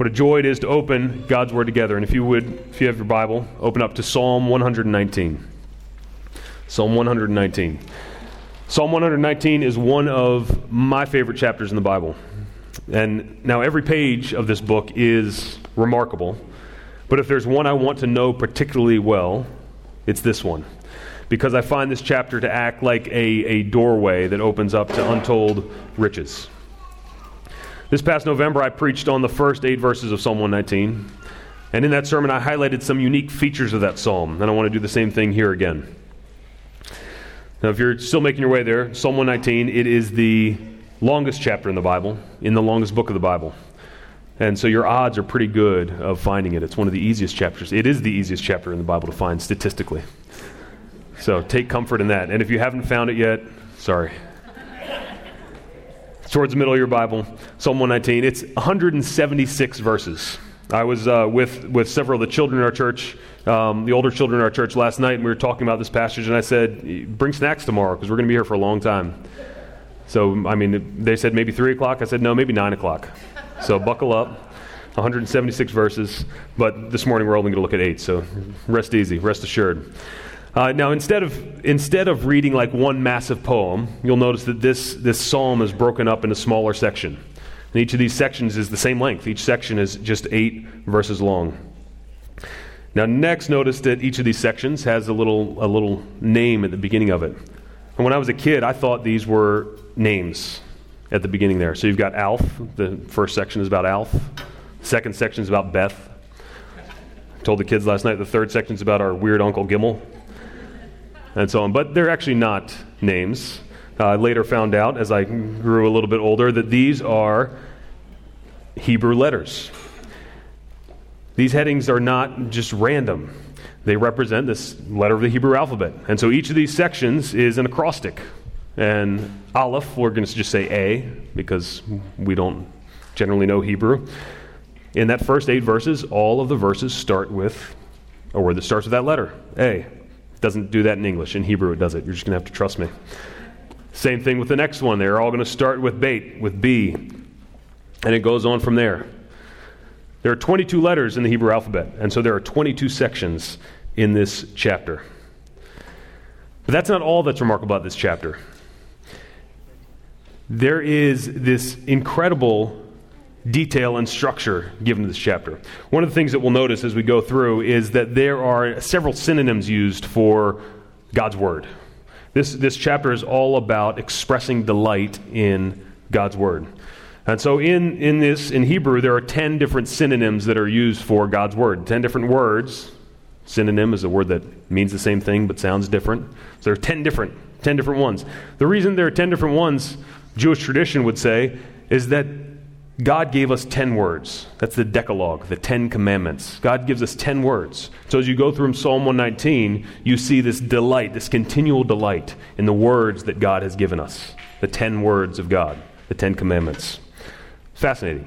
What a joy it is to open God's Word together. And if you would, if you have your Bible, open up to Psalm 119. Psalm 119. Psalm 119 is one of my favorite chapters in the Bible. And now every page of this book is remarkable. But if there's one I want to know particularly well, it's this one. Because I find this chapter to act like a, a doorway that opens up to untold riches. This past November, I preached on the first eight verses of Psalm 119. And in that sermon, I highlighted some unique features of that psalm. And I want to do the same thing here again. Now, if you're still making your way there, Psalm 119, it is the longest chapter in the Bible, in the longest book of the Bible. And so your odds are pretty good of finding it. It's one of the easiest chapters. It is the easiest chapter in the Bible to find statistically. So take comfort in that. And if you haven't found it yet, sorry towards the middle of your Bible, Psalm 119. It's 176 verses. I was uh, with, with several of the children in our church, um, the older children in our church last night, and we were talking about this passage, and I said, Bring snacks tomorrow because we're going to be here for a long time. So, I mean, they said maybe 3 o'clock. I said, No, maybe 9 o'clock. So, buckle up. 176 verses, but this morning we're only going to look at 8, so rest easy, rest assured. Uh, now, instead of, instead of reading like one massive poem, you'll notice that this, this psalm is broken up into smaller section. And each of these sections is the same length. Each section is just eight verses long. Now, next, notice that each of these sections has a little, a little name at the beginning of it. And when I was a kid, I thought these were names at the beginning there. So you've got Alf. The first section is about Alf. Second section is about Beth. I told the kids last night the third section is about our weird Uncle Gimmel and so on. But they're actually not names. Uh, I later found out, as I grew a little bit older, that these are Hebrew letters. These headings are not just random, they represent this letter of the Hebrew alphabet. And so each of these sections is an acrostic. And Aleph, we're going to just say A, because we don't generally know Hebrew. In that first eight verses, all of the verses start with a word that starts with that letter, A doesn't do that in English. In Hebrew, it does it. You're just going to have to trust me. Same thing with the next one. They're all going to start with bait, with B, and it goes on from there. There are 22 letters in the Hebrew alphabet, and so there are 22 sections in this chapter. But that's not all that's remarkable about this chapter. There is this incredible detail and structure given to this chapter. One of the things that we'll notice as we go through is that there are several synonyms used for God's Word. This, this chapter is all about expressing delight in God's Word. And so in, in this, in Hebrew, there are 10 different synonyms that are used for God's Word. 10 different words. Synonym is a word that means the same thing but sounds different. So there are 10 different, 10 different ones. The reason there are 10 different ones, Jewish tradition would say, is that God gave us 10 words. That's the Decalogue, the 10 commandments. God gives us 10 words. So as you go through Psalm 119, you see this delight, this continual delight in the words that God has given us. The 10 words of God, the 10 commandments. Fascinating.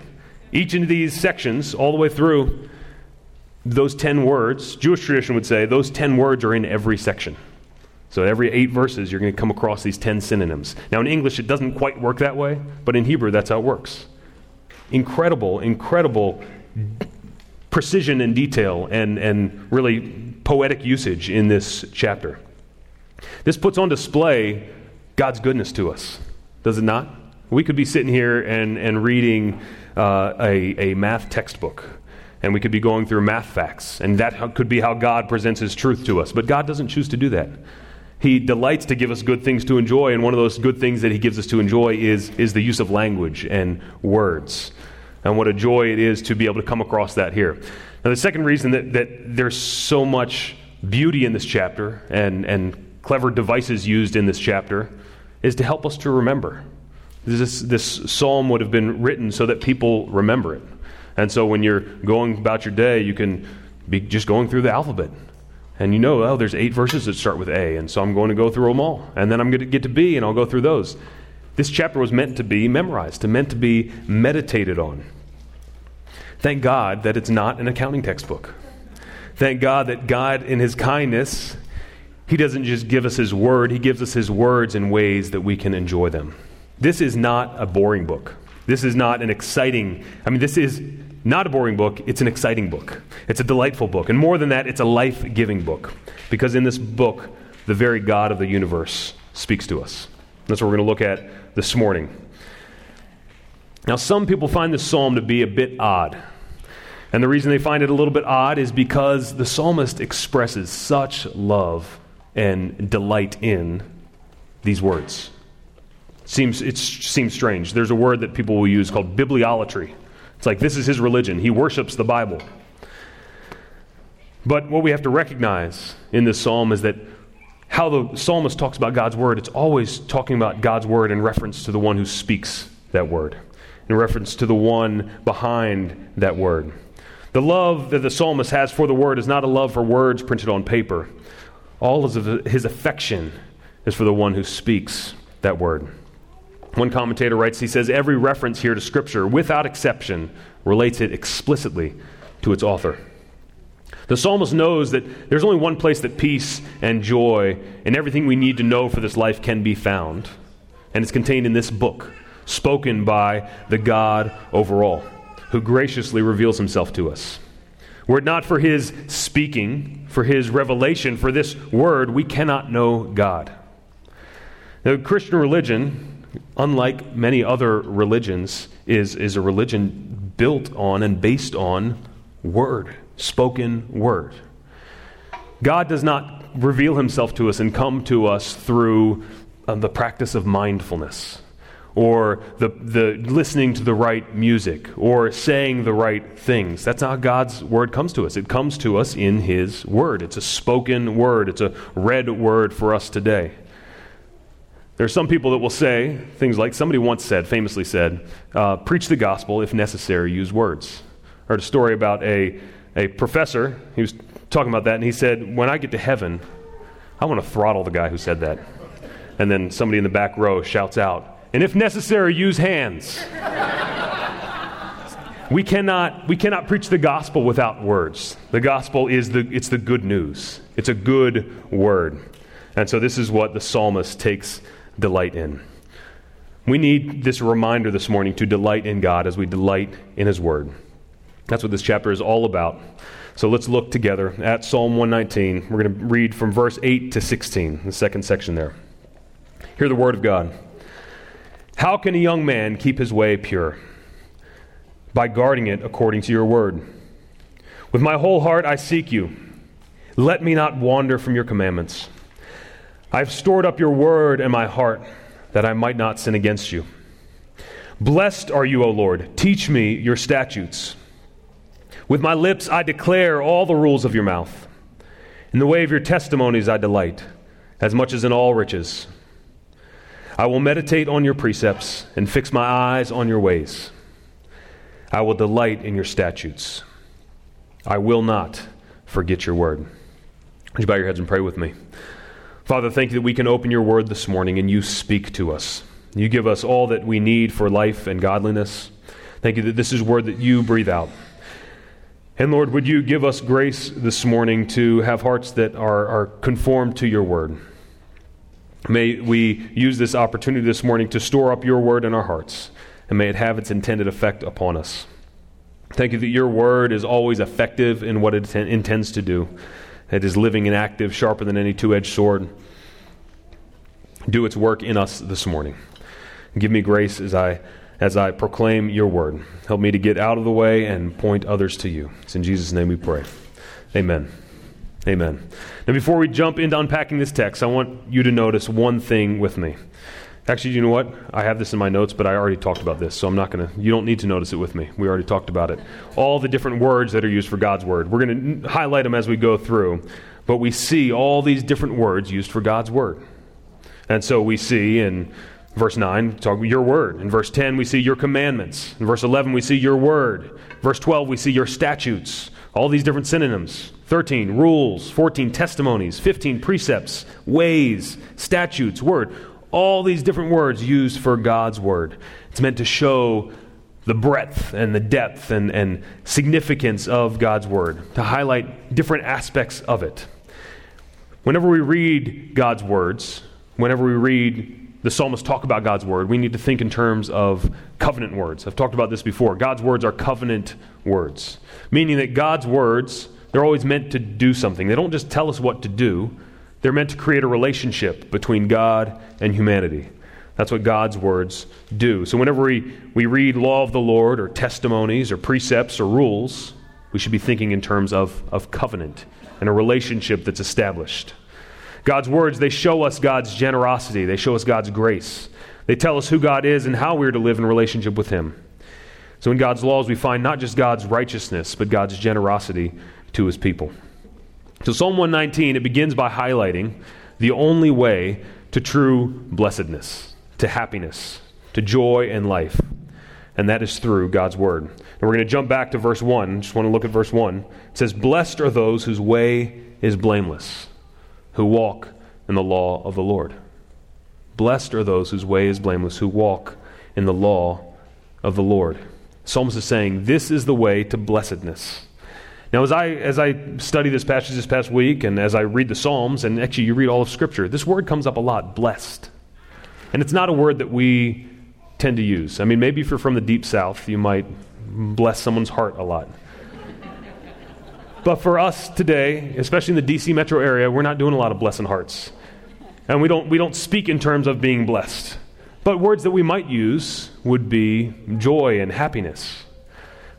Each of these sections, all the way through those 10 words, Jewish tradition would say those 10 words are in every section. So every eight verses, you're going to come across these 10 synonyms. Now, in English, it doesn't quite work that way, but in Hebrew, that's how it works incredible, incredible precision and detail and, and really poetic usage in this chapter. This puts on display God's goodness to us, does it not? We could be sitting here and, and reading uh, a, a math textbook, and we could be going through math facts, and that could be how God presents His truth to us. But God doesn't choose to do that. He delights to give us good things to enjoy, and one of those good things that He gives us to enjoy is, is the use of language and words. And what a joy it is to be able to come across that here. Now, the second reason that, that there's so much beauty in this chapter and, and clever devices used in this chapter is to help us to remember. This, this psalm would have been written so that people remember it. And so when you're going about your day, you can be just going through the alphabet and you know, oh, there's eight verses that start with A, and so I'm going to go through them all. And then I'm going to get to B, and I'll go through those. This chapter was meant to be memorized, meant to be meditated on. Thank God that it's not an accounting textbook. Thank God that God, in His kindness, He doesn't just give us His word, He gives us His words in ways that we can enjoy them. This is not a boring book. This is not an exciting, I mean, this is not a boring book, it's an exciting book. It's a delightful book. And more than that, it's a life giving book. Because in this book, the very God of the universe speaks to us. That's what we're going to look at this morning. Now, some people find this psalm to be a bit odd. And the reason they find it a little bit odd is because the psalmist expresses such love and delight in these words. Seems, it seems strange. There's a word that people will use called bibliolatry. It's like this is his religion. He worships the Bible. But what we have to recognize in this psalm is that how the psalmist talks about God's word, it's always talking about God's word in reference to the one who speaks that word, in reference to the one behind that word. The love that the psalmist has for the word is not a love for words printed on paper. All of his affection is for the one who speaks that word. One commentator writes, he says, every reference here to Scripture, without exception, relates it explicitly to its author. The psalmist knows that there's only one place that peace and joy and everything we need to know for this life can be found, and it's contained in this book, spoken by the God over all, who graciously reveals himself to us. Were it not for his speaking, for his revelation, for this word, we cannot know God. The Christian religion, unlike many other religions, is, is a religion built on and based on word spoken word. God does not reveal himself to us and come to us through uh, the practice of mindfulness or the, the listening to the right music or saying the right things. That's not how God's word comes to us. It comes to us in his word. It's a spoken word, it's a read word for us today. There are some people that will say things like somebody once said, famously said, uh, preach the gospel, if necessary, use words. I heard a story about a a professor, he was talking about that, and he said, When I get to heaven, I want to throttle the guy who said that. And then somebody in the back row shouts out, And if necessary, use hands. we, cannot, we cannot preach the gospel without words. The gospel is the, it's the good news, it's a good word. And so this is what the psalmist takes delight in. We need this reminder this morning to delight in God as we delight in His Word. That's what this chapter is all about. So let's look together at Psalm 119. We're going to read from verse 8 to 16, the second section there. Hear the word of God. How can a young man keep his way pure? By guarding it according to your word. With my whole heart I seek you. Let me not wander from your commandments. I have stored up your word in my heart that I might not sin against you. Blessed are you, O Lord. Teach me your statutes. With my lips I declare all the rules of your mouth. In the way of your testimonies I delight, as much as in all riches. I will meditate on your precepts and fix my eyes on your ways. I will delight in your statutes. I will not forget your word. Would you bow your heads and pray with me? Father, thank you that we can open your word this morning and you speak to us. You give us all that we need for life and godliness. Thank you that this is word that you breathe out. And Lord, would you give us grace this morning to have hearts that are, are conformed to your word? May we use this opportunity this morning to store up your word in our hearts, and may it have its intended effect upon us. Thank you that your word is always effective in what it intends to do. It is living and active, sharper than any two edged sword. Do its work in us this morning. Give me grace as I as I proclaim your word. Help me to get out of the way and point others to you. It's in Jesus' name we pray. Amen. Amen. Now, before we jump into unpacking this text, I want you to notice one thing with me. Actually, you know what? I have this in my notes, but I already talked about this, so I'm not going to, you don't need to notice it with me. We already talked about it. All the different words that are used for God's word. We're going to highlight them as we go through, but we see all these different words used for God's word. And so we see in Verse 9, talk your word. In verse 10, we see your commandments. In verse 11, we see your word. Verse 12, we see your statutes. All these different synonyms. 13, rules. 14, testimonies. 15, precepts, ways, statutes, word. All these different words used for God's word. It's meant to show the breadth and the depth and, and significance of God's word, to highlight different aspects of it. Whenever we read God's words, whenever we read the psalmists talk about God's word, we need to think in terms of covenant words. I've talked about this before. God's words are covenant words. Meaning that God's words, they're always meant to do something. They don't just tell us what to do, they're meant to create a relationship between God and humanity. That's what God's words do. So whenever we, we read law of the Lord or testimonies or precepts or rules, we should be thinking in terms of, of covenant and a relationship that's established. God's words, they show us God's generosity, they show us God's grace. They tell us who God is and how we're to live in relationship with Him. So in God's laws, we find not just God's righteousness, but God's generosity to His people. So Psalm 119, it begins by highlighting the only way to true blessedness, to happiness, to joy and life. And that is through God's word. And we're going to jump back to verse 1. Just want to look at verse 1. It says, Blessed are those whose way is blameless, who walk in the law of the Lord. Blessed are those whose way is blameless, who walk in the law of the Lord. Psalms is saying, This is the way to blessedness. Now, as I, as I study this passage this past week, and as I read the Psalms, and actually you read all of Scripture, this word comes up a lot blessed. And it's not a word that we tend to use. I mean, maybe if you're from the deep south, you might bless someone's heart a lot. But for us today, especially in the DC metro area, we're not doing a lot of blessing hearts. And we don't, we don't speak in terms of being blessed. But words that we might use would be joy and happiness.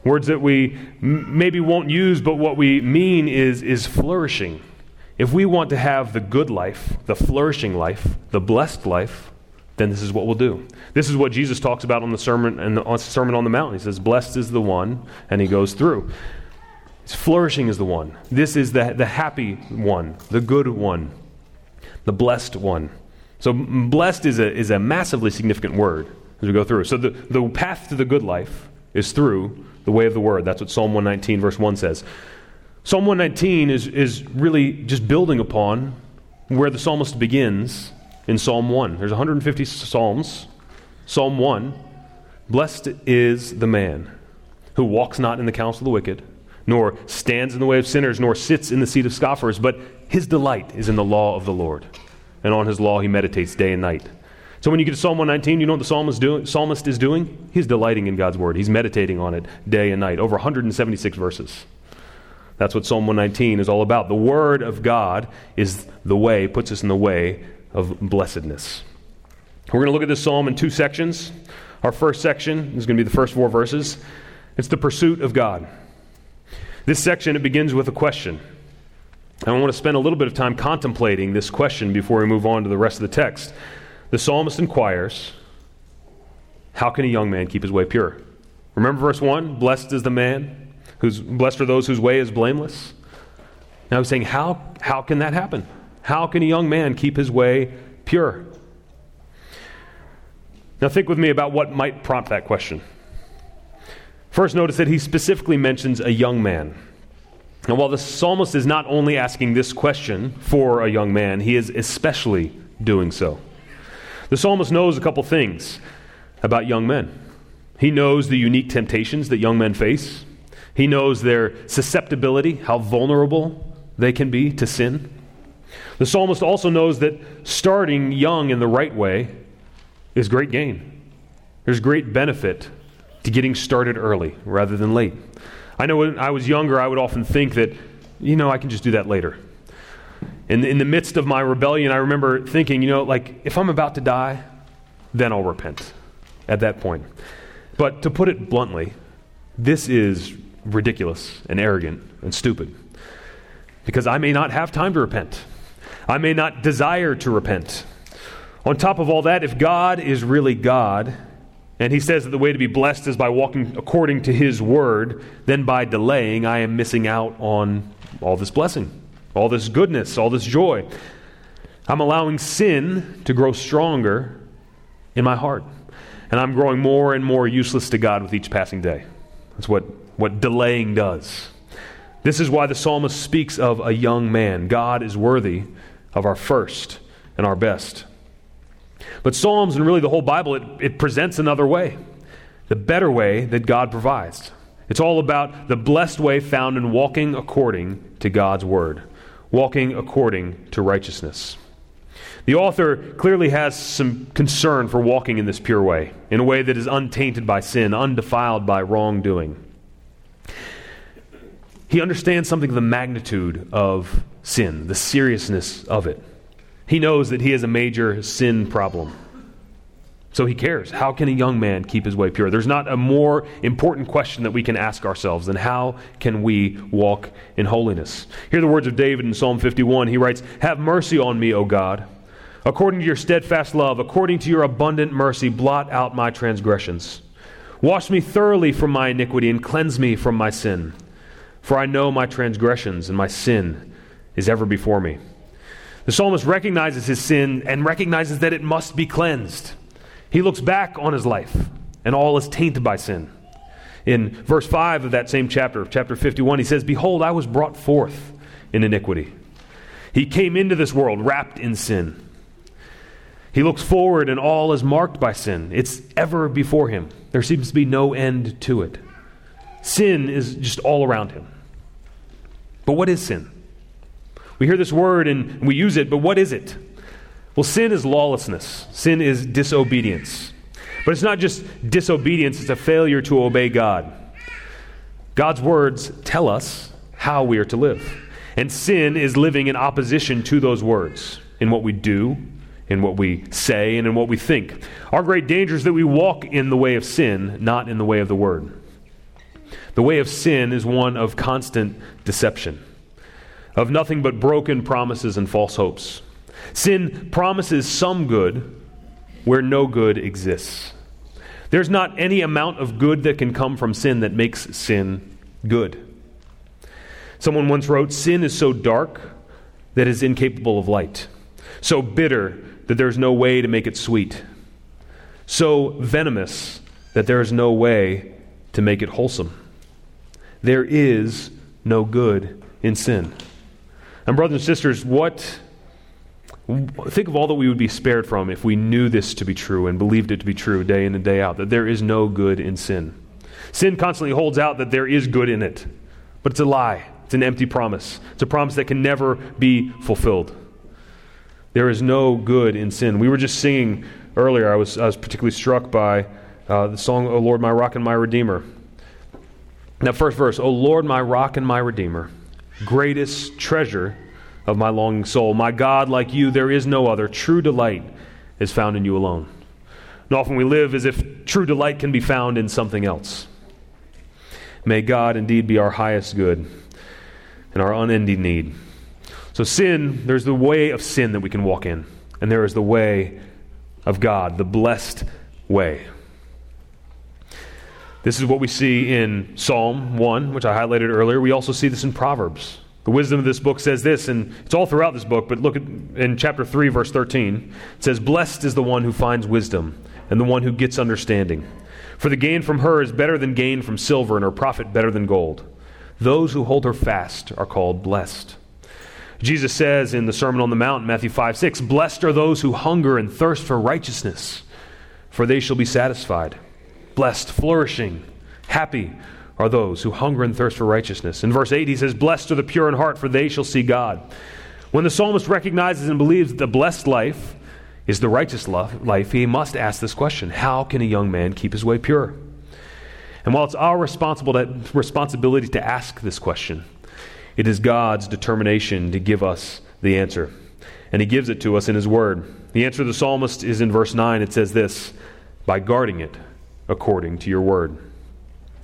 Words that we m- maybe won't use, but what we mean is, is flourishing. If we want to have the good life, the flourishing life, the blessed life, then this is what we'll do. This is what Jesus talks about on the sermon and the Sermon on the Mount. He says, "Blessed is the one," and he goes through. Flourishing is the one. This is the, the happy one, the good one the blessed one. So, blessed is a, is a massively significant word as we go through. So, the, the path to the good life is through the way of the word. That's what Psalm 119, verse 1 says. Psalm 119 is, is really just building upon where the psalmist begins in Psalm 1. There's 150 psalms. Psalm 1 Blessed is the man who walks not in the counsel of the wicked, nor stands in the way of sinners, nor sits in the seat of scoffers, but his delight is in the law of the Lord, and on his law he meditates day and night. So when you get to Psalm 119, you know what the psalmist, do, psalmist is doing? He's delighting in God's word. He's meditating on it day and night, over 176 verses. That's what Psalm 119 is all about. The word of God is the way, puts us in the way of blessedness. We're going to look at this psalm in two sections. Our first section is going to be the first four verses. It's the pursuit of God. This section it begins with a question. and I want to spend a little bit of time contemplating this question before we move on to the rest of the text. The psalmist inquires, How can a young man keep his way pure? Remember verse 1 Blessed is the man, who's blessed are those whose way is blameless. Now he's saying, How, how can that happen? How can a young man keep his way pure? Now think with me about what might prompt that question. First, notice that he specifically mentions a young man. And while the psalmist is not only asking this question for a young man, he is especially doing so. The psalmist knows a couple things about young men. He knows the unique temptations that young men face, he knows their susceptibility, how vulnerable they can be to sin. The psalmist also knows that starting young in the right way is great gain. There's great benefit to getting started early rather than late. I know when I was younger, I would often think that, you know, I can just do that later. In, in the midst of my rebellion, I remember thinking, you know, like, if I'm about to die, then I'll repent at that point. But to put it bluntly, this is ridiculous and arrogant and stupid. Because I may not have time to repent. I may not desire to repent. On top of all that, if God is really God, and he says that the way to be blessed is by walking according to his word, then by delaying, I am missing out on all this blessing, all this goodness, all this joy. I'm allowing sin to grow stronger in my heart. And I'm growing more and more useless to God with each passing day. That's what, what delaying does. This is why the psalmist speaks of a young man. God is worthy of our first and our best. But Psalms and really the whole Bible, it, it presents another way, the better way that God provides. It's all about the blessed way found in walking according to God's word, walking according to righteousness. The author clearly has some concern for walking in this pure way, in a way that is untainted by sin, undefiled by wrongdoing. he understands something of the magnitude of sin, the seriousness of it. He knows that he has a major sin problem. So he cares. How can a young man keep his way pure? There's not a more important question that we can ask ourselves than how can we walk in holiness? Hear the words of David in Psalm 51. He writes, Have mercy on me, O God. According to your steadfast love, according to your abundant mercy, blot out my transgressions. Wash me thoroughly from my iniquity and cleanse me from my sin. For I know my transgressions and my sin is ever before me. The psalmist recognizes his sin and recognizes that it must be cleansed. He looks back on his life, and all is tainted by sin. In verse 5 of that same chapter, chapter 51, he says, Behold, I was brought forth in iniquity. He came into this world wrapped in sin. He looks forward, and all is marked by sin. It's ever before him. There seems to be no end to it. Sin is just all around him. But what is sin? We hear this word and we use it, but what is it? Well, sin is lawlessness, sin is disobedience. But it's not just disobedience, it's a failure to obey God. God's words tell us how we are to live. And sin is living in opposition to those words in what we do, in what we say, and in what we think. Our great danger is that we walk in the way of sin, not in the way of the word. The way of sin is one of constant deception, of nothing but broken promises and false hopes. Sin promises some good where no good exists. There's not any amount of good that can come from sin that makes sin good. Someone once wrote Sin is so dark that it is incapable of light, so bitter that there is no way to make it sweet, so venomous that there is no way to make it wholesome. There is no good in sin. And, brothers and sisters, what Think of all that we would be spared from if we knew this to be true and believed it to be true day in and day out, that there is no good in sin. Sin constantly holds out that there is good in it, but it's a lie. It's an empty promise. It's a promise that can never be fulfilled. There is no good in sin. We were just singing earlier, I was, I was particularly struck by uh, the song, O Lord, my rock and my redeemer. That first verse, O Lord, my rock and my redeemer, greatest treasure of my longing soul. My God, like you, there is no other. True delight is found in you alone. And often we live as if true delight can be found in something else. May God indeed be our highest good and our unending need. So, sin, there's the way of sin that we can walk in, and there is the way of God, the blessed way. This is what we see in Psalm 1, which I highlighted earlier. We also see this in Proverbs. The wisdom of this book says this, and it's all throughout this book, but look at in chapter 3, verse 13. It says, Blessed is the one who finds wisdom, and the one who gets understanding. For the gain from her is better than gain from silver, and her profit better than gold. Those who hold her fast are called blessed. Jesus says in the Sermon on the Mount, Matthew 5 6, Blessed are those who hunger and thirst for righteousness, for they shall be satisfied. Blessed, flourishing, happy are those who hunger and thirst for righteousness. In verse 8, he says, Blessed are the pure in heart, for they shall see God. When the psalmist recognizes and believes that the blessed life is the righteous life, he must ask this question How can a young man keep his way pure? And while it's our responsibility to ask this question, it is God's determination to give us the answer. And he gives it to us in his word. The answer of the psalmist is in verse 9. It says this by guarding it according to your word.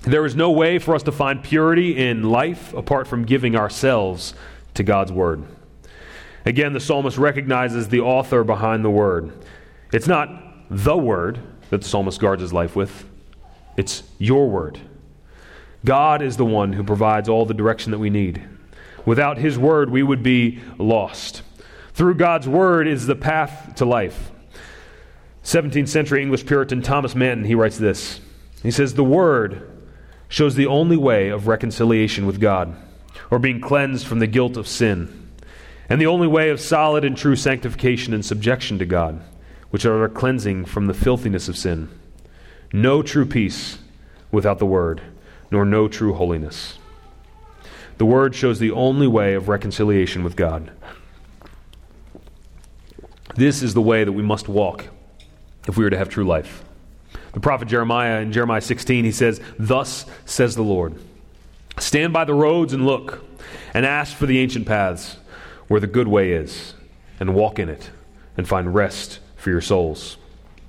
There is no way for us to find purity in life apart from giving ourselves to God's Word. Again, the psalmist recognizes the author behind the Word. It's not the Word that the psalmist guards his life with, it's your Word. God is the one who provides all the direction that we need. Without His Word, we would be lost. Through God's Word is the path to life. 17th century English Puritan Thomas Manton, he writes this. He says, The Word shows the only way of reconciliation with God, or being cleansed from the guilt of sin, and the only way of solid and true sanctification and subjection to God, which are our cleansing from the filthiness of sin. No true peace without the Word, nor no true holiness. The Word shows the only way of reconciliation with God. This is the way that we must walk if we were to have true life. The prophet Jeremiah in Jeremiah 16, he says, Thus says the Lord, Stand by the roads and look, and ask for the ancient paths where the good way is, and walk in it, and find rest for your souls.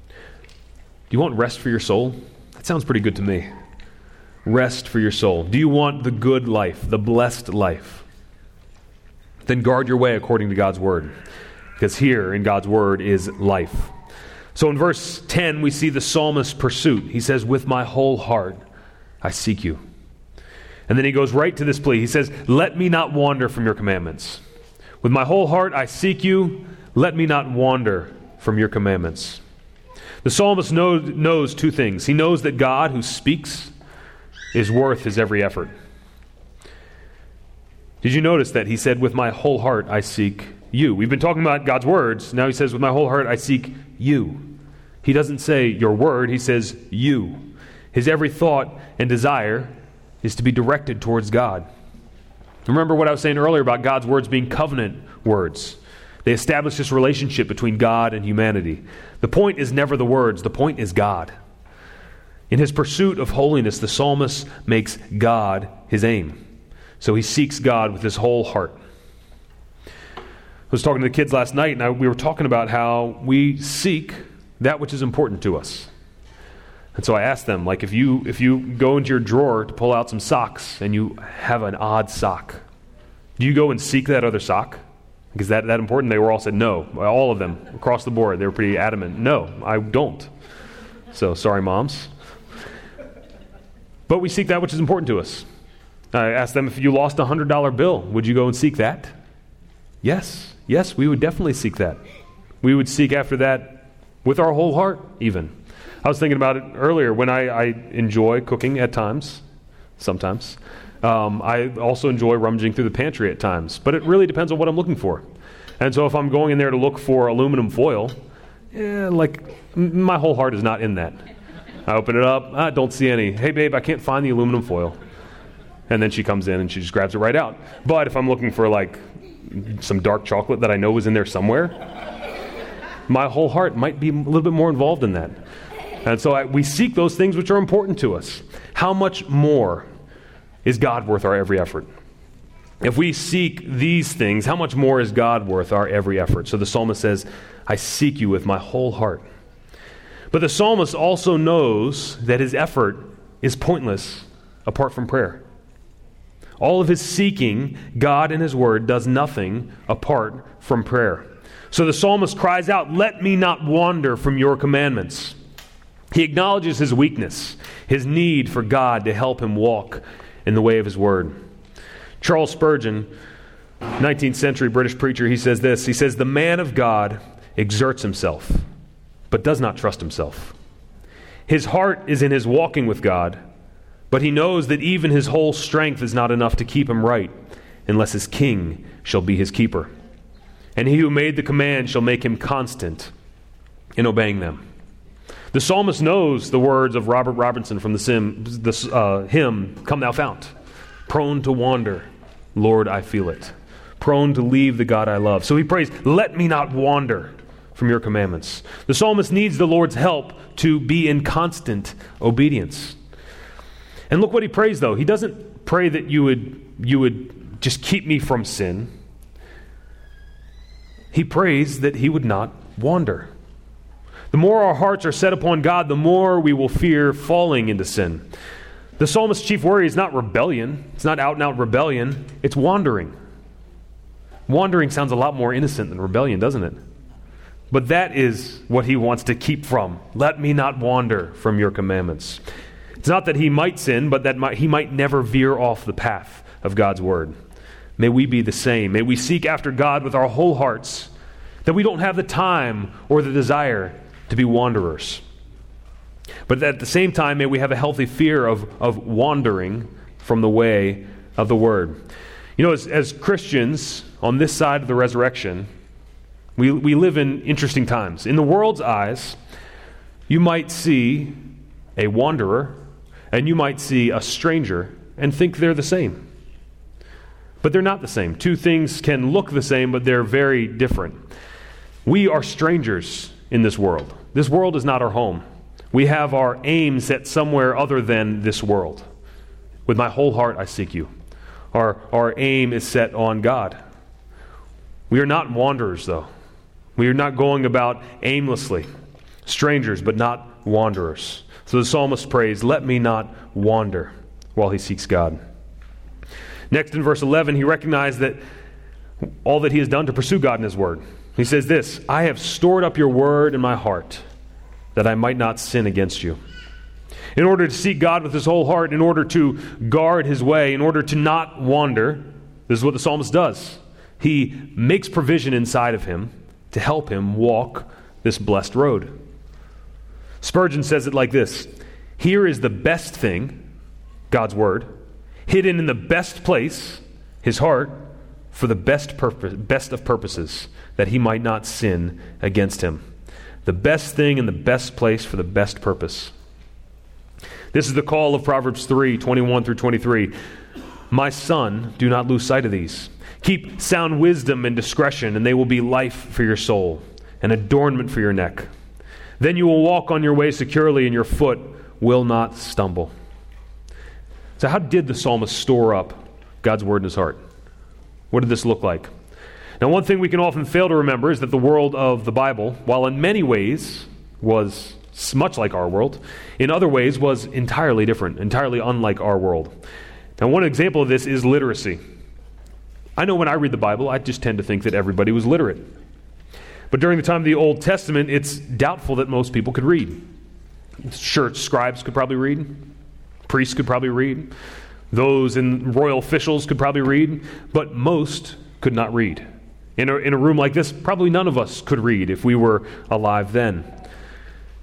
Do you want rest for your soul? That sounds pretty good to me. Rest for your soul. Do you want the good life, the blessed life? Then guard your way according to God's word, because here in God's word is life. So in verse 10, we see the psalmist's pursuit. He says, With my whole heart, I seek you. And then he goes right to this plea. He says, Let me not wander from your commandments. With my whole heart I seek you. Let me not wander from your commandments. The psalmist knows, knows two things. He knows that God, who speaks, is worth his every effort. Did you notice that he said, With my whole heart I seek you? We've been talking about God's words. Now he says, With my whole heart I seek you. He doesn't say your word, he says you. His every thought and desire is to be directed towards God. Remember what I was saying earlier about God's words being covenant words. They establish this relationship between God and humanity. The point is never the words, the point is God. In his pursuit of holiness, the psalmist makes God his aim. So he seeks God with his whole heart. I was talking to the kids last night, and I, we were talking about how we seek that which is important to us. And so I asked them, like, if you if you go into your drawer to pull out some socks and you have an odd sock, do you go and seek that other sock? Is that that important? They were all said no. All of them across the board. They were pretty adamant. No, I don't. So sorry, moms. But we seek that which is important to us. I asked them if you lost a hundred dollar bill, would you go and seek that? Yes, yes, we would definitely seek that. We would seek after that with our whole heart, even. I was thinking about it earlier when I, I enjoy cooking at times, sometimes. Um, I also enjoy rummaging through the pantry at times, but it really depends on what I'm looking for. And so if I'm going in there to look for aluminum foil, eh, like m- my whole heart is not in that. I open it up, I don't see any. Hey, babe, I can't find the aluminum foil. And then she comes in and she just grabs it right out. But if I'm looking for like some dark chocolate that I know was in there somewhere, my whole heart might be a little bit more involved in that. And so I, we seek those things which are important to us. How much more is God worth our every effort? If we seek these things, how much more is God worth our every effort? So the psalmist says, I seek you with my whole heart. But the psalmist also knows that his effort is pointless apart from prayer. All of his seeking God and his word does nothing apart from prayer. So the psalmist cries out, Let me not wander from your commandments. He acknowledges his weakness, his need for God to help him walk in the way of his word. Charles Spurgeon, 19th century British preacher, he says this He says, The man of God exerts himself, but does not trust himself. His heart is in his walking with God, but he knows that even his whole strength is not enough to keep him right unless his king shall be his keeper. And he who made the command shall make him constant in obeying them. The psalmist knows the words of Robert Robinson from the, sim, the uh, hymn, Come Thou Fount. Prone to wander, Lord, I feel it. Prone to leave the God I love. So he prays, Let me not wander from your commandments. The psalmist needs the Lord's help to be in constant obedience. And look what he prays, though. He doesn't pray that you would, you would just keep me from sin. He prays that he would not wander. The more our hearts are set upon God, the more we will fear falling into sin. The psalmist's chief worry is not rebellion, it's not out and out rebellion, it's wandering. Wandering sounds a lot more innocent than rebellion, doesn't it? But that is what he wants to keep from. Let me not wander from your commandments. It's not that he might sin, but that he might never veer off the path of God's word. May we be the same. May we seek after God with our whole hearts, that we don't have the time or the desire to be wanderers. But at the same time, may we have a healthy fear of, of wandering from the way of the word. You know, as, as Christians on this side of the resurrection, we, we live in interesting times. In the world's eyes, you might see a wanderer and you might see a stranger and think they're the same. But they're not the same. Two things can look the same, but they're very different. We are strangers in this world. This world is not our home. We have our aim set somewhere other than this world. With my whole heart I seek you. Our, our aim is set on God. We are not wanderers, though. We are not going about aimlessly, strangers, but not wanderers. So the psalmist prays, Let me not wander while he seeks God. Next, in verse 11, he recognized that all that he has done to pursue God in his word. He says this I have stored up your word in my heart that I might not sin against you. In order to seek God with his whole heart, in order to guard his way, in order to not wander, this is what the psalmist does. He makes provision inside of him to help him walk this blessed road. Spurgeon says it like this Here is the best thing, God's word, hidden in the best place, his heart, for the best, purpose, best of purposes, that he might not sin against him. The best thing in the best place for the best purpose. This is the call of Proverbs 3 21 through 23. My son, do not lose sight of these. Keep sound wisdom and discretion, and they will be life for your soul, an adornment for your neck. Then you will walk on your way securely, and your foot will not stumble. So, how did the psalmist store up God's word in his heart? What did this look like? Now, one thing we can often fail to remember is that the world of the Bible, while in many ways was much like our world, in other ways was entirely different, entirely unlike our world. Now, one example of this is literacy. I know when I read the Bible, I just tend to think that everybody was literate. But during the time of the Old Testament, it's doubtful that most people could read. Sure, scribes could probably read, priests could probably read, those in royal officials could probably read, but most could not read. In a, in a room like this, probably none of us could read if we were alive then.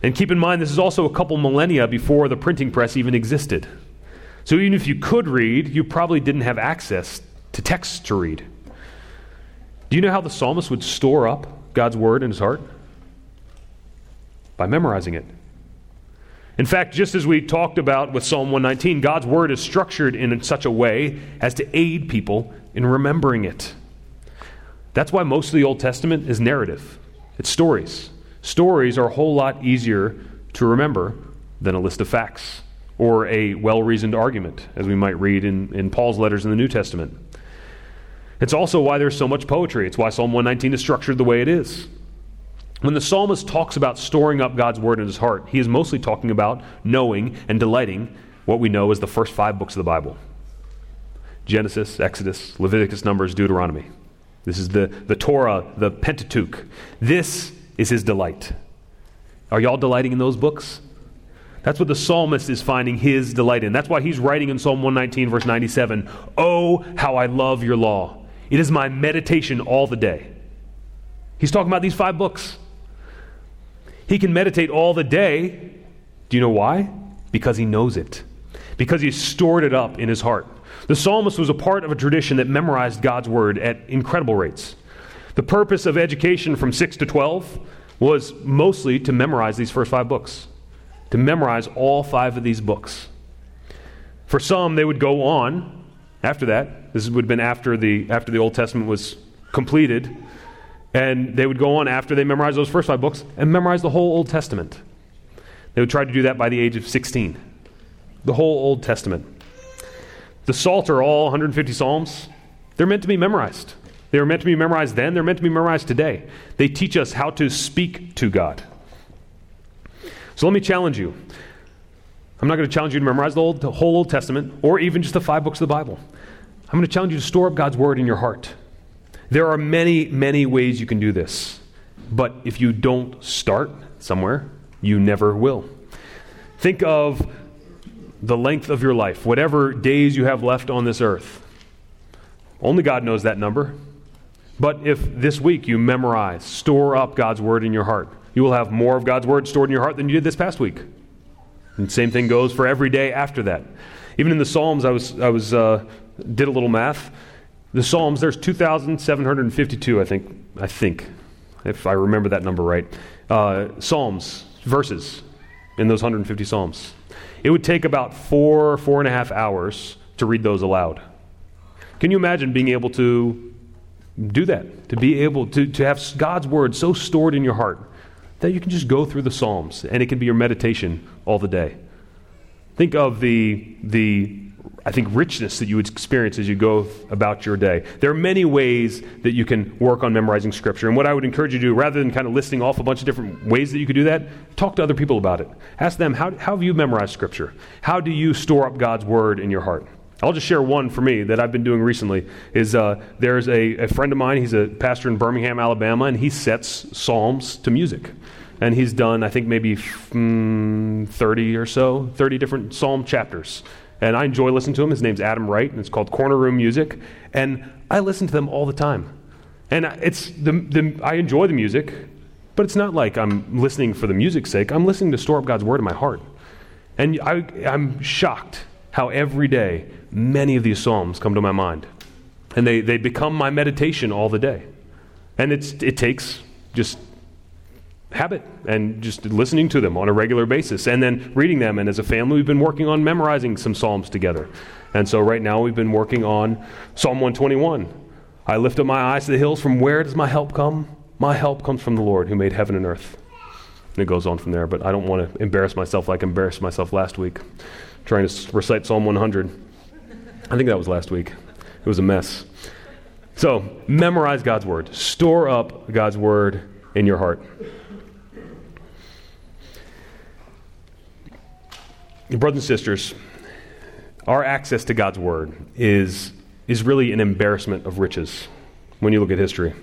And keep in mind, this is also a couple millennia before the printing press even existed. So even if you could read, you probably didn't have access to texts to read. Do you know how the psalmist would store up God's word in his heart? By memorizing it. In fact, just as we talked about with Psalm 119, God's word is structured in such a way as to aid people in remembering it. That's why most of the Old Testament is narrative, it's stories. Stories are a whole lot easier to remember than a list of facts or a well reasoned argument, as we might read in, in Paul's letters in the New Testament. It's also why there's so much poetry. It's why Psalm 119 is structured the way it is. When the psalmist talks about storing up God's word in his heart, he is mostly talking about knowing and delighting what we know as the first five books of the Bible Genesis, Exodus, Leviticus, Numbers, Deuteronomy. This is the, the Torah, the Pentateuch. This is his delight. Are y'all delighting in those books? That's what the psalmist is finding his delight in. That's why he's writing in Psalm 119, verse 97 Oh, how I love your law! It is my meditation all the day. He's talking about these five books. He can meditate all the day. Do you know why? Because he knows it, because he's stored it up in his heart. The psalmist was a part of a tradition that memorized God's word at incredible rates. The purpose of education from 6 to 12 was mostly to memorize these first five books, to memorize all five of these books. For some, they would go on after that. This would have been after the, after the Old Testament was completed. And they would go on after they memorized those first five books and memorize the whole Old Testament. They would try to do that by the age of 16. The whole Old Testament. The Psalter, all 150 Psalms, they're meant to be memorized. They were meant to be memorized then, they're meant to be memorized today. They teach us how to speak to God. So let me challenge you. I'm not going to challenge you to memorize the, Old, the whole Old Testament or even just the five books of the Bible. I'm going to challenge you to store up God's Word in your heart. There are many, many ways you can do this. But if you don't start somewhere, you never will. Think of the length of your life, whatever days you have left on this earth. Only God knows that number. But if this week you memorize, store up God's word in your heart, you will have more of God's word stored in your heart than you did this past week. And same thing goes for every day after that. Even in the Psalms, I was, I was uh, did a little math. The Psalms, there's 2,752, I think, I think, if I remember that number right. Uh, Psalms, verses in those 150 Psalms. It would take about four, four and a half hours to read those aloud. Can you imagine being able to do that? To be able to, to have God's word so stored in your heart that you can just go through the Psalms and it can be your meditation all the day. Think of the, the I think, richness that you would experience as you go about your day. There are many ways that you can work on memorizing Scripture. And what I would encourage you to do, rather than kind of listing off a bunch of different ways that you could do that, talk to other people about it. Ask them, how, how have you memorized Scripture? How do you store up God's Word in your heart? I'll just share one for me that I've been doing recently. Is uh, there's a, a friend of mine. He's a pastor in Birmingham, Alabama, and he sets psalms to music and he's done i think maybe mm, 30 or so 30 different psalm chapters and I enjoy listening to him. His name's Adam Wright, and it's called Corner Room Music. And I listen to them all the time. And it's the, the, I enjoy the music, but it's not like I'm listening for the music's sake. I'm listening to store up God's word in my heart. And I, I'm shocked how every day many of these psalms come to my mind. And they, they become my meditation all the day. And it's, it takes just habit and just listening to them on a regular basis and then reading them. And as a family, we've been working on memorizing some Psalms together. And so right now, we've been working on Psalm 121. I lift up my eyes to the hills. From where does my help come? My help comes from the Lord who made heaven and earth. And it goes on from there, but I don't want to embarrass myself like I embarrassed myself last week trying to recite Psalm 100. I think that was last week. It was a mess. So, memorize God's word. Store up God's word in your heart. Brothers and sisters, our access to God's Word is, is really an embarrassment of riches when you look at history.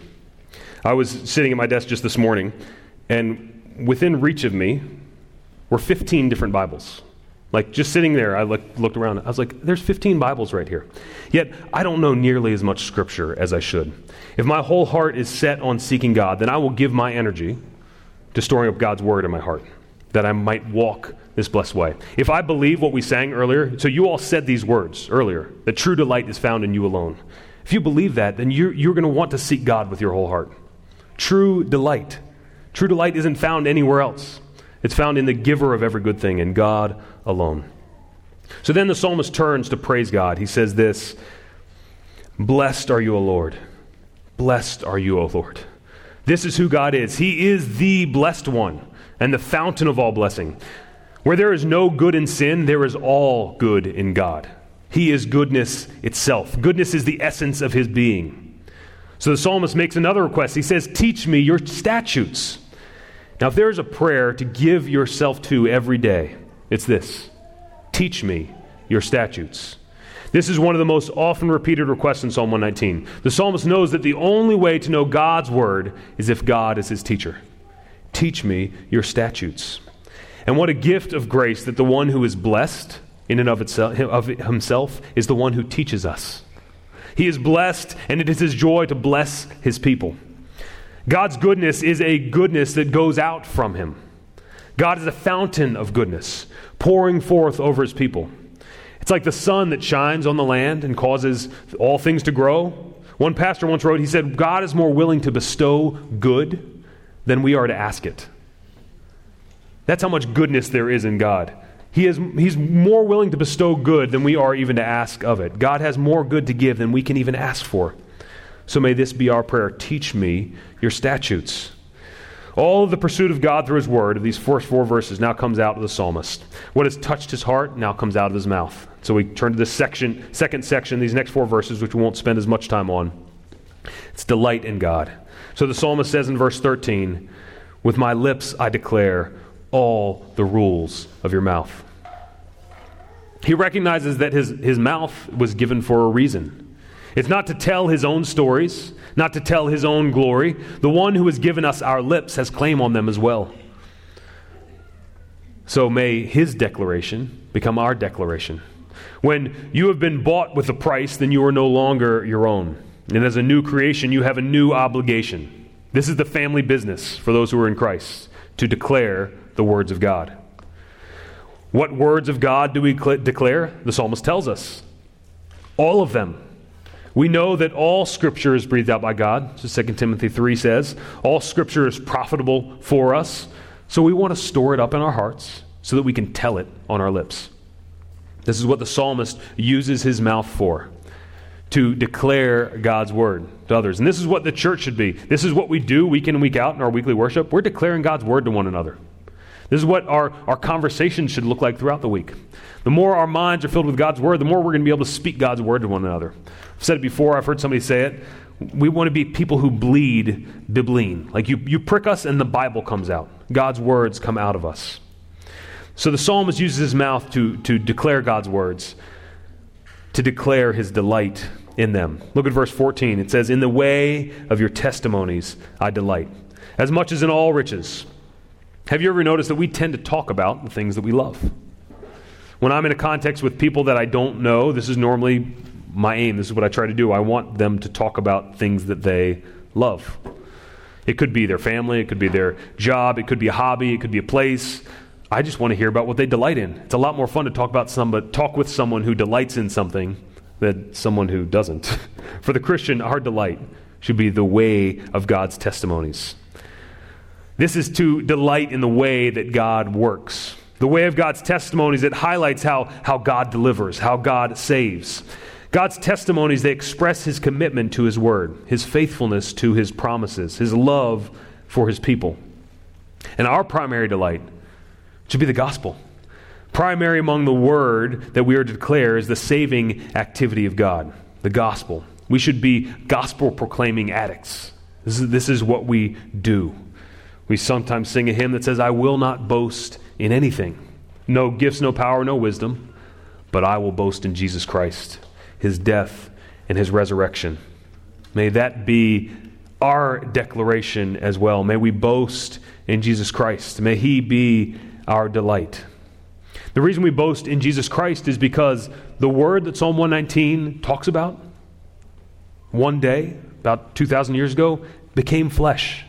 I was sitting at my desk just this morning, and within reach of me were 15 different Bibles. Like just sitting there, I looked, looked around. I was like, there's 15 Bibles right here. Yet I don't know nearly as much Scripture as I should. If my whole heart is set on seeking God, then I will give my energy to storing up God's Word in my heart, that I might walk this blessed way. If I believe what we sang earlier, so you all said these words earlier, that true delight is found in you alone. If you believe that, then you're, you're going to want to seek God with your whole heart. True delight. True delight isn't found anywhere else. It's found in the giver of every good thing, in God alone. So then the psalmist turns to praise God. He says this Blessed are you, O Lord. Blessed are you, O Lord. This is who God is. He is the blessed one and the fountain of all blessing. Where there is no good in sin, there is all good in God. He is goodness itself. Goodness is the essence of his being. So the psalmist makes another request. He says, Teach me your statutes. Now, if there is a prayer to give yourself to every day, it's this Teach me your statutes. This is one of the most often repeated requests in Psalm 119. The psalmist knows that the only way to know God's word is if God is his teacher. Teach me your statutes. And what a gift of grace that the one who is blessed in and of, itself, of himself is the one who teaches us. He is blessed, and it is his joy to bless his people. God's goodness is a goodness that goes out from him. God is a fountain of goodness, pouring forth over his people. It's like the sun that shines on the land and causes all things to grow. One pastor once wrote, he said, God is more willing to bestow good than we are to ask it. That's how much goodness there is in God. He is, he's more willing to bestow good than we are even to ask of it. God has more good to give than we can even ask for. So may this be our prayer. Teach me your statutes. All of the pursuit of God through His Word, of these first four verses, now comes out of the psalmist. What has touched his heart now comes out of his mouth. So we turn to this section, second section, these next four verses, which we won't spend as much time on. It's delight in God. So the psalmist says in verse 13, With my lips I declare all the rules of your mouth. He recognizes that his, his mouth was given for a reason. It's not to tell his own stories, not to tell his own glory. The one who has given us our lips has claim on them as well. So may his declaration become our declaration. When you have been bought with a price, then you are no longer your own. And as a new creation, you have a new obligation. This is the family business for those who are in Christ to declare the words of God. What words of God do we cl- declare? The psalmist tells us. All of them. We know that all scripture is breathed out by God. So 2 Timothy 3 says, all scripture is profitable for us. So we want to store it up in our hearts so that we can tell it on our lips. This is what the psalmist uses his mouth for to declare God's word to others. And this is what the church should be. This is what we do week in and week out in our weekly worship. We're declaring God's word to one another. This is what our, our conversation should look like throughout the week. The more our minds are filled with God's word, the more we're going to be able to speak God's word to one another. I've said it before, I've heard somebody say it. We want to be people who bleed bibline. Like you, you prick us and the Bible comes out. God's words come out of us. So the psalmist uses his mouth to, to declare God's words, to declare his delight in them. Look at verse 14. It says, In the way of your testimonies I delight, as much as in all riches. Have you ever noticed that we tend to talk about the things that we love? When I'm in a context with people that I don't know, this is normally my aim. This is what I try to do. I want them to talk about things that they love. It could be their family, it could be their job, it could be a hobby, it could be a place. I just want to hear about what they delight in. It's a lot more fun to talk about some, but talk with someone who delights in something than someone who doesn't. For the Christian, our delight should be the way of God's testimonies. This is to delight in the way that God works. The way of God's testimonies, it highlights how, how God delivers, how God saves. God's testimonies, they express his commitment to his word, his faithfulness to his promises, his love for his people. And our primary delight should be the gospel. Primary among the word that we are to declare is the saving activity of God, the gospel. We should be gospel proclaiming addicts. This is, this is what we do. We sometimes sing a hymn that says, I will not boast in anything. No gifts, no power, no wisdom, but I will boast in Jesus Christ, his death, and his resurrection. May that be our declaration as well. May we boast in Jesus Christ. May he be our delight. The reason we boast in Jesus Christ is because the word that Psalm 119 talks about one day, about 2,000 years ago, became flesh.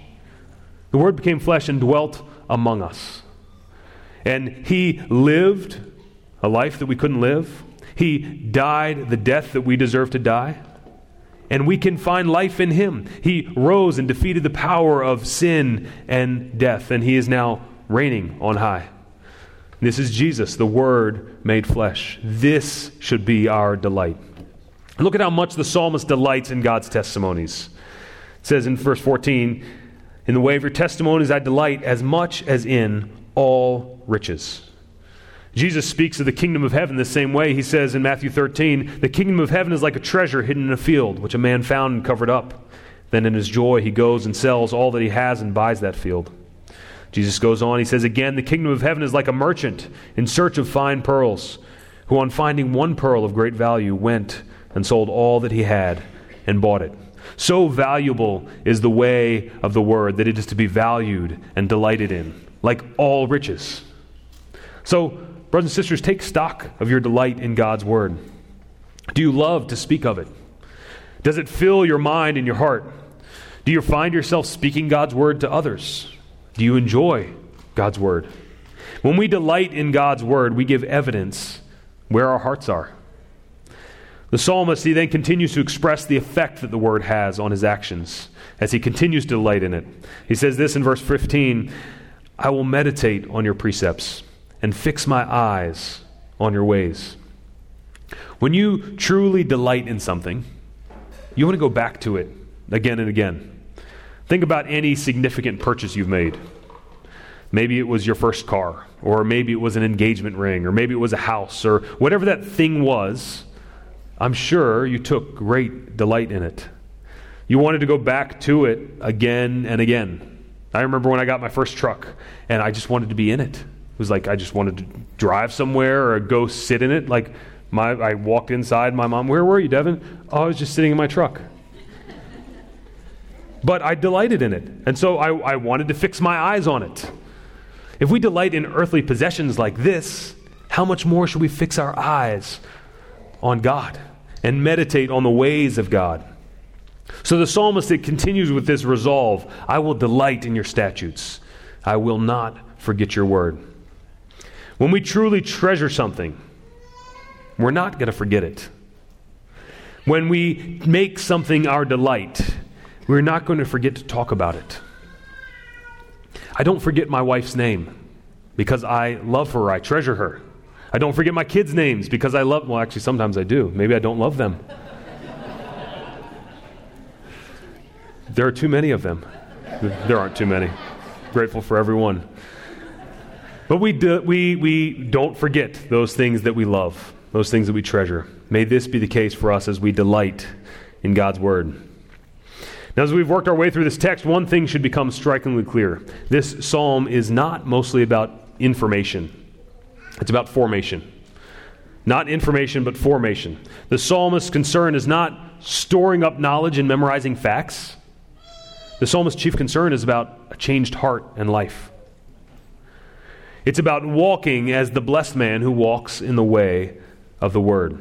The word became flesh and dwelt among us. And he lived a life that we couldn't live. He died the death that we deserve to die. And we can find life in him. He rose and defeated the power of sin and death, and he is now reigning on high. This is Jesus, the Word made flesh. This should be our delight. Look at how much the psalmist delights in God's testimonies. It says in verse 14, In the way of your testimonies I delight as much as in all riches. Jesus speaks of the kingdom of heaven the same way. He says in Matthew 13, The kingdom of heaven is like a treasure hidden in a field, which a man found and covered up. Then in his joy he goes and sells all that he has and buys that field. Jesus goes on, he says, Again, the kingdom of heaven is like a merchant in search of fine pearls, who on finding one pearl of great value went and sold all that he had and bought it. So valuable is the way of the word that it is to be valued and delighted in like all riches. So, brothers and sisters, take stock of your delight in God's word. Do you love to speak of it? Does it fill your mind and your heart? Do you find yourself speaking God's word to others? Do you enjoy God's word? When we delight in God's word, we give evidence where our hearts are. The psalmist, he then continues to express the effect that the word has on his actions as he continues to delight in it. He says this in verse 15 I will meditate on your precepts and fix my eyes on your ways. When you truly delight in something, you want to go back to it again and again. Think about any significant purchase you've made. Maybe it was your first car, or maybe it was an engagement ring, or maybe it was a house, or whatever that thing was. I'm sure you took great delight in it. You wanted to go back to it again and again. I remember when I got my first truck and I just wanted to be in it. Was like I just wanted to drive somewhere or go sit in it. Like my, I walked inside. My mom, where were you, Devon? Oh, I was just sitting in my truck. but I delighted in it, and so I, I wanted to fix my eyes on it. If we delight in earthly possessions like this, how much more should we fix our eyes on God and meditate on the ways of God? So the psalmist it continues with this resolve I will delight in your statutes, I will not forget your word. When we truly treasure something, we're not going to forget it. When we make something our delight, we're not going to forget to talk about it. I don't forget my wife's name because I love her, I treasure her. I don't forget my kids' names because I love, well, actually, sometimes I do. Maybe I don't love them. There are too many of them. There aren't too many. Grateful for everyone. But we, do, we, we don't forget those things that we love, those things that we treasure. May this be the case for us as we delight in God's Word. Now, as we've worked our way through this text, one thing should become strikingly clear. This psalm is not mostly about information, it's about formation. Not information, but formation. The psalmist's concern is not storing up knowledge and memorizing facts. The psalmist's chief concern is about a changed heart and life. It's about walking as the blessed man who walks in the way of the word.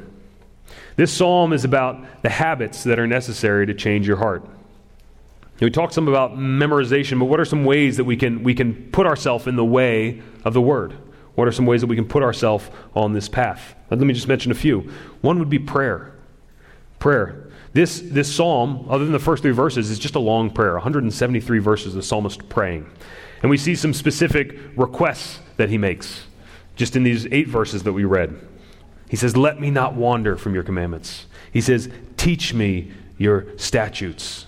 This psalm is about the habits that are necessary to change your heart. We talked some about memorization, but what are some ways that we can, we can put ourselves in the way of the Word? What are some ways that we can put ourselves on this path? Let me just mention a few. One would be prayer. Prayer. This, this psalm, other than the first three verses, is just a long prayer 173 verses, the psalmist praying. And we see some specific requests that he makes just in these eight verses that we read. He says, Let me not wander from your commandments. He says, Teach me your statutes.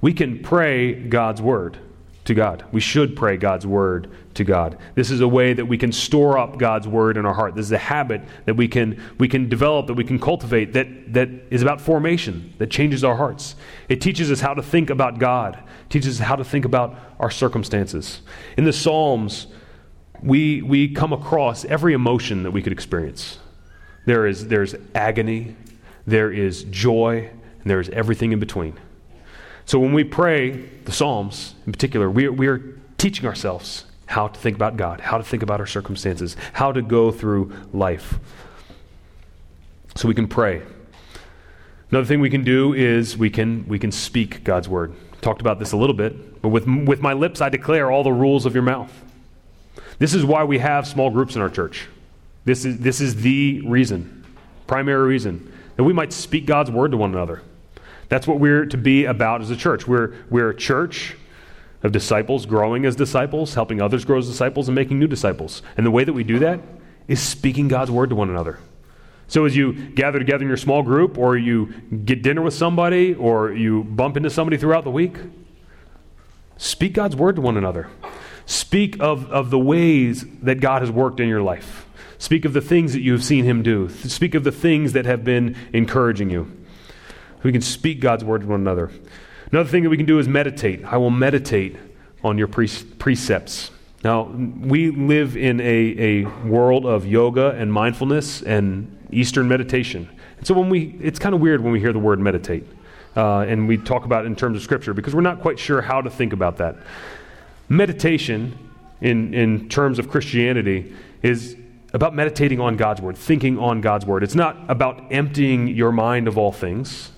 We can pray God's word to God. We should pray God's word to God. This is a way that we can store up God's word in our heart. This is a habit that we can we can develop, that we can cultivate that that is about formation, that changes our hearts. It teaches us how to think about God, teaches us how to think about our circumstances. In the Psalms, we we come across every emotion that we could experience. There is there's agony, there is joy, and there is everything in between. So when we pray the Psalms in particular, we are, we are teaching ourselves how to think about God, how to think about our circumstances, how to go through life. So we can pray. Another thing we can do is we can, we can speak God's word. Talked about this a little bit, but with, with my lips I declare all the rules of your mouth. This is why we have small groups in our church. This is, this is the reason, primary reason, that we might speak God's word to one another. That's what we're to be about as a church. We're, we're a church of disciples growing as disciples, helping others grow as disciples, and making new disciples. And the way that we do that is speaking God's word to one another. So as you gather together in your small group, or you get dinner with somebody, or you bump into somebody throughout the week, speak God's word to one another. Speak of, of the ways that God has worked in your life. Speak of the things that you have seen Him do. Speak of the things that have been encouraging you. We can speak God's word to one another. Another thing that we can do is meditate. I will meditate on your pre- precepts. Now, we live in a, a world of yoga and mindfulness and Eastern meditation. And so when we, it's kind of weird when we hear the word meditate. Uh, and we talk about it in terms of Scripture because we're not quite sure how to think about that. Meditation, in, in terms of Christianity, is about meditating on God's Word, thinking on God's Word. It's not about emptying your mind of all things,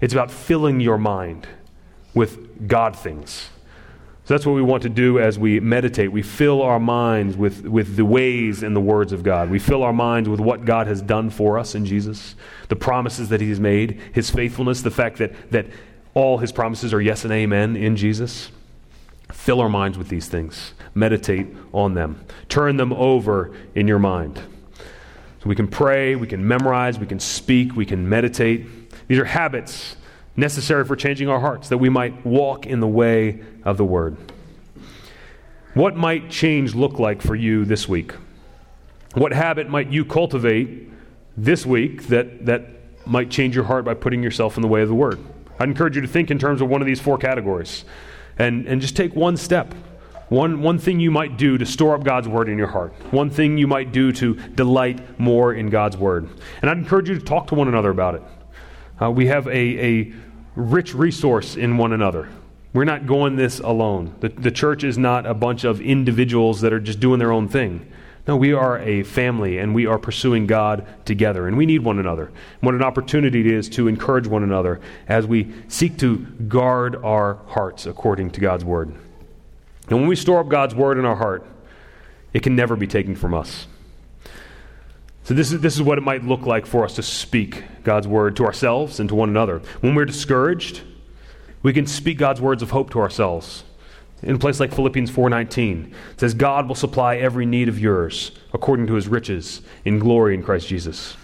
it's about filling your mind with God things. So that's what we want to do as we meditate. We fill our minds with, with the ways and the words of God. We fill our minds with what God has done for us in Jesus, the promises that He has made, His faithfulness, the fact that, that all His promises are yes and amen in Jesus. Fill our minds with these things. Meditate on them. Turn them over in your mind. So we can pray, we can memorize, we can speak, we can meditate. These are habits necessary for changing our hearts, that we might walk in the way of the Word. What might change look like for you this week? What habit might you cultivate this week that, that might change your heart by putting yourself in the way of the Word? I'd encourage you to think in terms of one of these four categories and, and just take one step. One, one thing you might do to store up God's Word in your heart. One thing you might do to delight more in God's Word. And I'd encourage you to talk to one another about it. Uh, we have a, a rich resource in one another. We're not going this alone. The, the church is not a bunch of individuals that are just doing their own thing. No, we are a family and we are pursuing God together, and we need one another. what an opportunity it is to encourage one another as we seek to guard our hearts according to God's Word. And when we store up God's Word in our heart, it can never be taken from us. So, this is, this is what it might look like for us to speak God's word to ourselves and to one another. When we're discouraged, we can speak God's words of hope to ourselves. In a place like Philippians 4:19, it says God will supply every need of yours according to his riches in glory in Christ Jesus.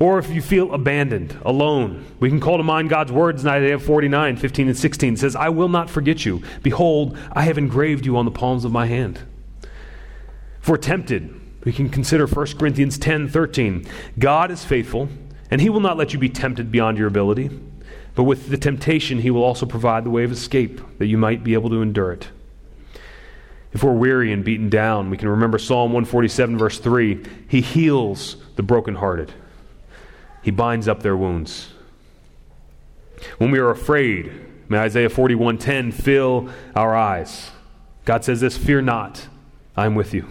Or if you feel abandoned, alone, we can call to mind God's words in Isaiah 49, 15 and 16. It says, I will not forget you. Behold, I have engraved you on the palms of my hand. We're tempted, we can consider 1 Corinthians 10.13 God is faithful, and he will not let you be tempted beyond your ability, but with the temptation, he will also provide the way of escape that you might be able to endure it. If we're weary and beaten down, we can remember Psalm 147, verse 3. He heals the brokenhearted, He binds up their wounds. When we are afraid, may Isaiah 41:10 fill our eyes. God says this, "Fear not, I am with you.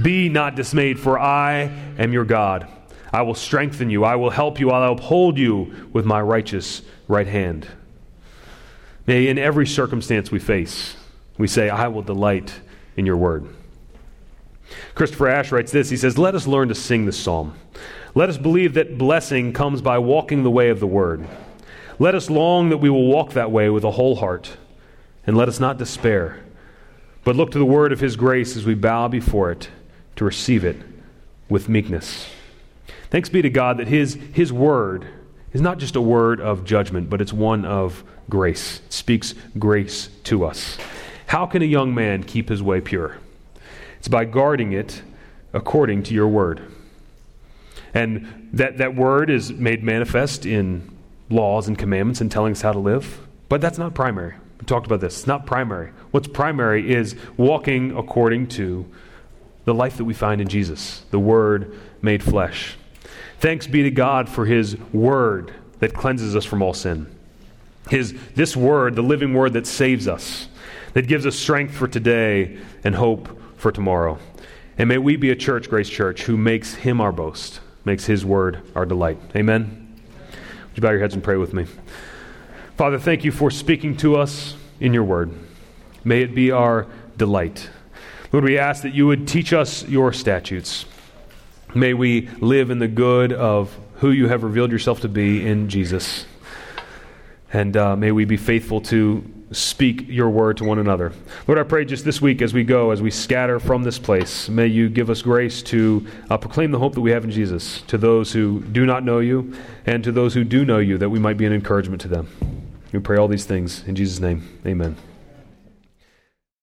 Be not dismayed, for I am your God. I will strengthen you. I will help you. I will uphold you with my righteous right hand." May in every circumstance we face, we say, "I will delight in your word." Christopher Ash writes this. He says, "Let us learn to sing this psalm. Let us believe that blessing comes by walking the way of the word." Let us long that we will walk that way with a whole heart, and let us not despair, but look to the word of his grace as we bow before it to receive it with meekness. Thanks be to God that his, his word is not just a word of judgment, but it's one of grace. It speaks grace to us. How can a young man keep his way pure? It's by guarding it according to your word. And that, that word is made manifest in laws and commandments and telling us how to live. But that's not primary. We talked about this. It's not primary. What's primary is walking according to the life that we find in Jesus, the Word made flesh. Thanks be to God for His Word that cleanses us from all sin. His, this Word, the living Word that saves us, that gives us strength for today and hope for tomorrow. And may we be a church, Grace Church, who makes Him our boast, makes His Word our delight. Amen. Would you bow your heads and pray with me? Father, thank you for speaking to us in your word. May it be our delight. Lord, we ask that you would teach us your statutes. May we live in the good of who you have revealed yourself to be in Jesus. And uh, may we be faithful to speak your word to one another. Lord, I pray just this week as we go, as we scatter from this place, may you give us grace to uh, proclaim the hope that we have in Jesus to those who do not know you and to those who do know you, that we might be an encouragement to them. We pray all these things in Jesus' name. Amen.